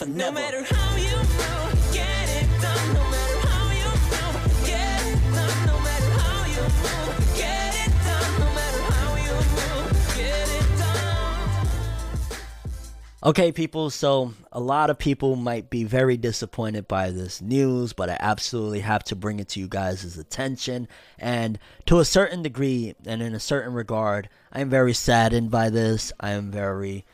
No matter how you get it done. No matter how you get it done. No matter how you move, get it done. No matter how you move, get it done. Okay, people, so a lot of people might be very disappointed by this news, but I absolutely have to bring it to you guys' attention. And to a certain degree, and in a certain regard, I am very saddened by this. I am very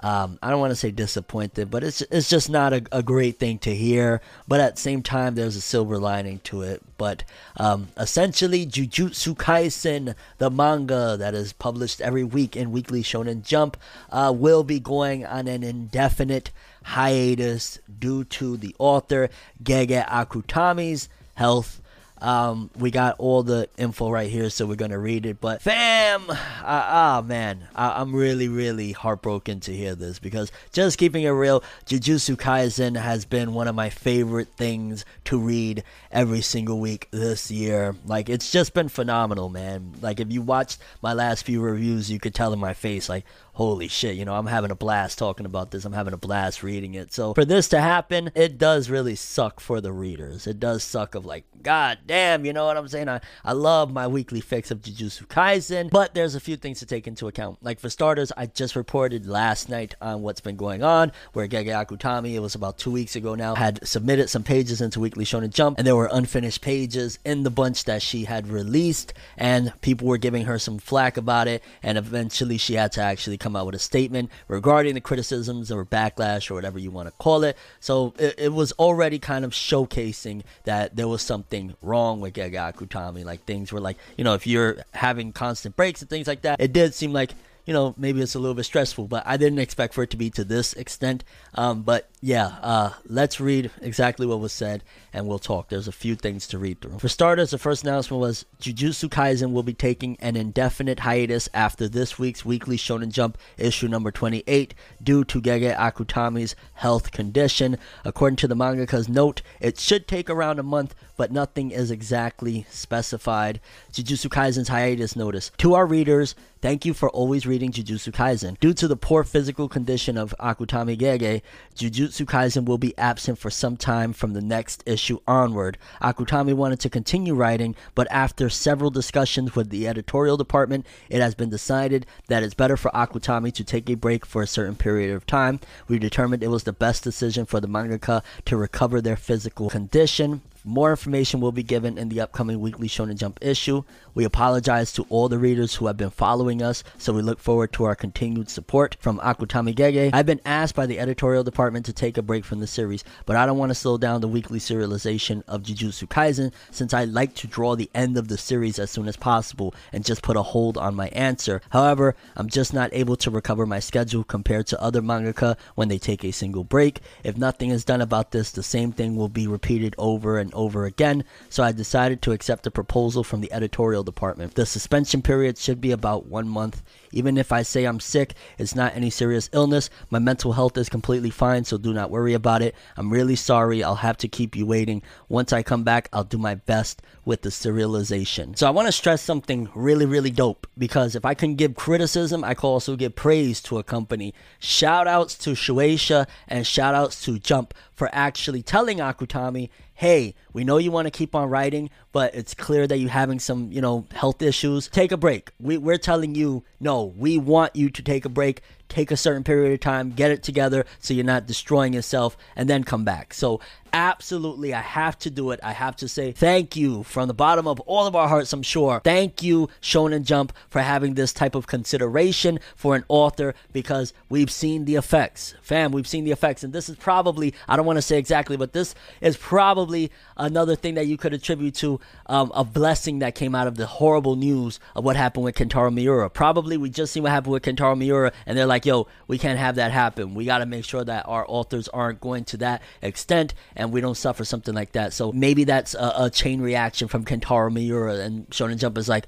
um, I don't want to say disappointed, but it's it's just not a, a, great thing to hear. But at the same time, there's a silver lining to it. But um, essentially, Jujutsu Kaisen, the manga that is published every week in Weekly Shonen Jump, uh, will be going on an indefinite hiatus due to the author Gege Akutami's health um, we got all the info right here, so we're gonna read it. But fam, ah uh, oh, man, I- am really, really heartbroken to hear this because just keeping it real, Jujutsu Kaisen has been one of my favorite things to read every single week this year. Like it's just been phenomenal, man. Like if you watched my last few reviews, you could tell in my face, like, holy shit, you know, I'm having a blast talking about this. I'm having a blast reading it. So for this to happen, it does really suck for the readers. It does suck of like, god damn, you know what I'm saying? I, I love my weekly fix of Jujutsu Kaisen, but there's a few things to take into account. Like for starters, I just reported last night on what's been going on, where Gege Akutami, it was about two weeks ago now, had submitted some pages into Weekly Shonen Jump, and there were unfinished pages in the bunch that she had released, and people were giving her some flack about it, and eventually she had to actually come out with a statement regarding the criticisms or backlash or whatever you want to call it. So it, it was already kind of showcasing that there was something wrong with Gege Akutami. Like things were like, you know, if you're having constant breaks and things like that, it did seem like you know, maybe it's a little bit stressful, but I didn't expect for it to be to this extent. Um, but yeah, uh, let's read exactly what was said and we'll talk. There's a few things to read through. For starters, the first announcement was Jujutsu Kaisen will be taking an indefinite hiatus after this week's weekly Shonen Jump issue number 28 due to Gege Akutami's health condition. According to the mangaka's note, it should take around a month, but nothing is exactly specified. Jujutsu Kaisen's hiatus notice. To our readers, thank you for always reading Jujutsu Kaisen. Due to the poor physical condition of Akutami Gege, Jujutsu Kaisen will be absent for some time from the next issue onward. Akutami wanted to continue writing, but after several discussions with the editorial department, it has been decided that it's better for Akutami to take a break for a certain period of time. We determined it was the best decision for the mangaka to recover their physical condition. More information will be given in the upcoming weekly Shonen Jump issue. We apologize to all the readers who have been following us, so we look forward to our continued support from Akutami Gege. I've been asked by the editorial department to take a break from the series, but I don't want to slow down the weekly serialization of Jujutsu Kaisen since I like to draw the end of the series as soon as possible and just put a hold on my answer. However, I'm just not able to recover my schedule compared to other mangaka when they take a single break. If nothing is done about this, the same thing will be repeated over and over again, so I decided to accept a proposal from the editorial department. The suspension period should be about one month. Even if I say I'm sick, it's not any serious illness. My mental health is completely fine, so do not worry about it. I'm really sorry. I'll have to keep you waiting. Once I come back, I'll do my best with the serialization. So I want to stress something really, really dope because if I can give criticism, I can also give praise to a company. Shout outs to Shueisha and shout outs to Jump for actually telling Akutami, hey, we know you want to keep on writing, but it's clear that you're having some, you know, health issues. Take a break. We, we're telling you, no, we want you to take a break take a certain period of time, get it together so you're not destroying yourself, and then come back. So, absolutely, I have to do it. I have to say thank you from the bottom of all of our hearts, I'm sure. Thank you, Shonen Jump, for having this type of consideration for an author because we've seen the effects. Fam, we've seen the effects. And this is probably, I don't want to say exactly, but this is probably another thing that you could attribute to um, a blessing that came out of the horrible news of what happened with Kentaro Miura. Probably we just seen what happened with Kentaro Miura, and they're like, like, yo, we can't have that happen. We got to make sure that our authors aren't going to that extent and we don't suffer something like that. So maybe that's a, a chain reaction from Kentaro Miura and Shonen Jump is like,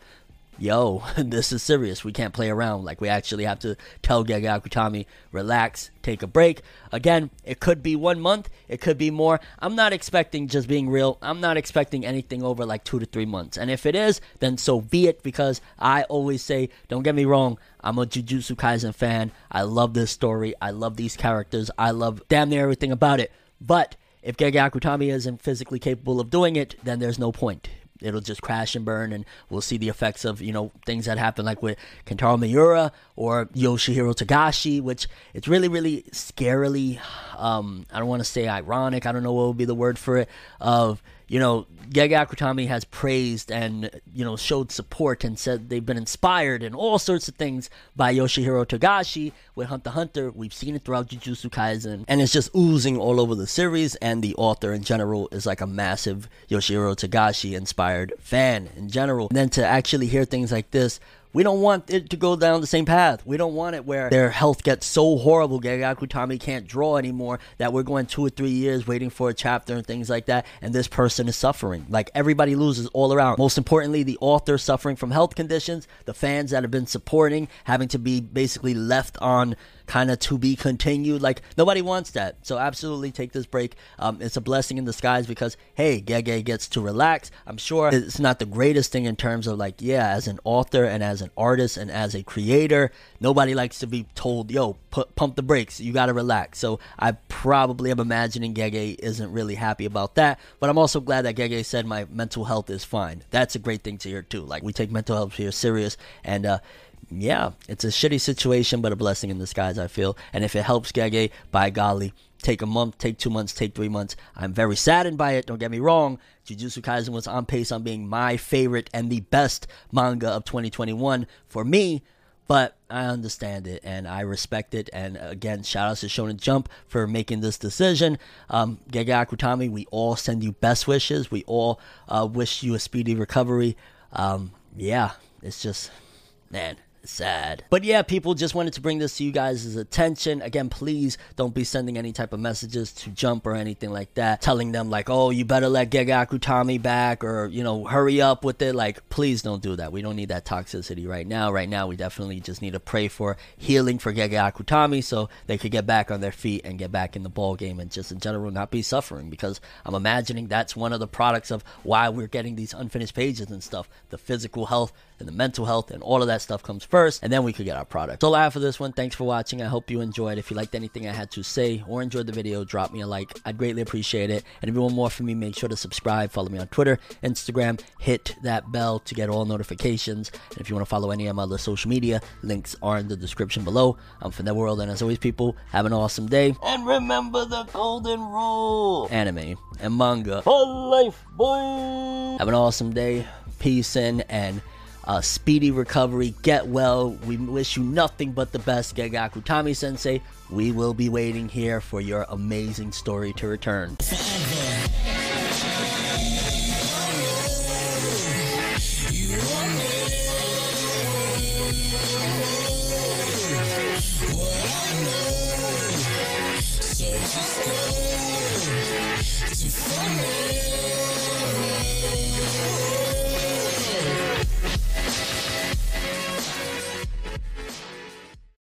yo, this is serious. We can't play around. Like we actually have to tell Gege Akutami, relax, take a break. Again, it could be one month, it could be more. I'm not expecting just being real. I'm not expecting anything over like two to three months. And if it is, then so be it. Because I always say, don't get me wrong, I'm a Jujutsu Kaisen fan. I love this story. I love these characters. I love damn near everything about it. But if Gege Akutami isn't physically capable of doing it, then there's no point. It'll just crash and burn and we'll see the effects of you know things that happen like with Kentaro Miura or Yoshihiro Togashi which it's really really scarily um, I don't want to say ironic I don't know what would be the word for it of you know Gege Akutami has praised and you know showed support and said they've been inspired and all sorts of things by Yoshihiro Togashi with Hunter Hunter. We've seen it throughout Jujutsu Kaisen. And it's just oozing all over the series. And the author in general is like a massive Yoshihiro Togashi inspired fan in general. And then to actually hear things like this we don't want it to go down the same path. We don't want it where their health gets so horrible, Gege Akutami can't draw anymore, that we're going two or three years waiting for a chapter and things like that, and this person is suffering. Like everybody loses all around. Most importantly, the author suffering from health conditions, the fans that have been supporting having to be basically left on kind of to be continued. Like nobody wants that. So absolutely take this break. Um, it's a blessing in disguise because hey, Gege gets to relax. I'm sure it's not the greatest thing in terms of like yeah, as an author and as an artist and as a creator, nobody likes to be told yo put, pump the brakes. You got to relax. So I probably am imagining Gege isn't really happy about that. But I'm also glad that Gege said my mental health is fine. That's a great thing to hear too. Like we take mental health here serious and. uh yeah, it's a shitty situation, but a blessing in disguise, I feel. And if it helps Gege, by golly, take a month, take two months, take three months. I'm very saddened by it, don't get me wrong. Jujutsu Kaisen was on pace on being my favorite and the best manga of 2021 for me, but I understand it and I respect it. And again, shout out to Shonen Jump for making this decision. Um, Gege Akutami, we all send you best wishes. We all uh, wish you a speedy recovery. Um, yeah, it's just, man, sad. But yeah, people just wanted to bring this to you guys' attention. Again, please don't be sending any type of messages to Jump or anything like that, telling them like, oh, you better let Gege Akutami back or, you know, hurry up with it. Like, please don't do that. We don't need that toxicity right now. Right now, we definitely just need to pray for healing for Gege Akutami so they could get back on their feet and get back in the ball game and just in general not be suffering because I'm imagining that's one of the products of why we're getting these unfinished pages and stuff. The physical health and the mental health and all of that stuff comes first, and then we could get our product. So, all for this one. Thanks for watching. I hope you enjoyed. If you liked anything I had to say or enjoyed the video, drop me a like. I'd greatly appreciate it. And if you want more from me, make sure to subscribe. Follow me on Twitter, Instagram. Hit that bell to get all notifications. And if you want to follow any of my other social media, links are in the description below. I'm from the World, and as always, people, have an awesome day. And remember the golden rule anime and manga for life, boy. Have an awesome day. Peace in and uh, speedy recovery. Get well. We wish you nothing but the best, Gege Akutami Sensei. We will be waiting here for your amazing story to return.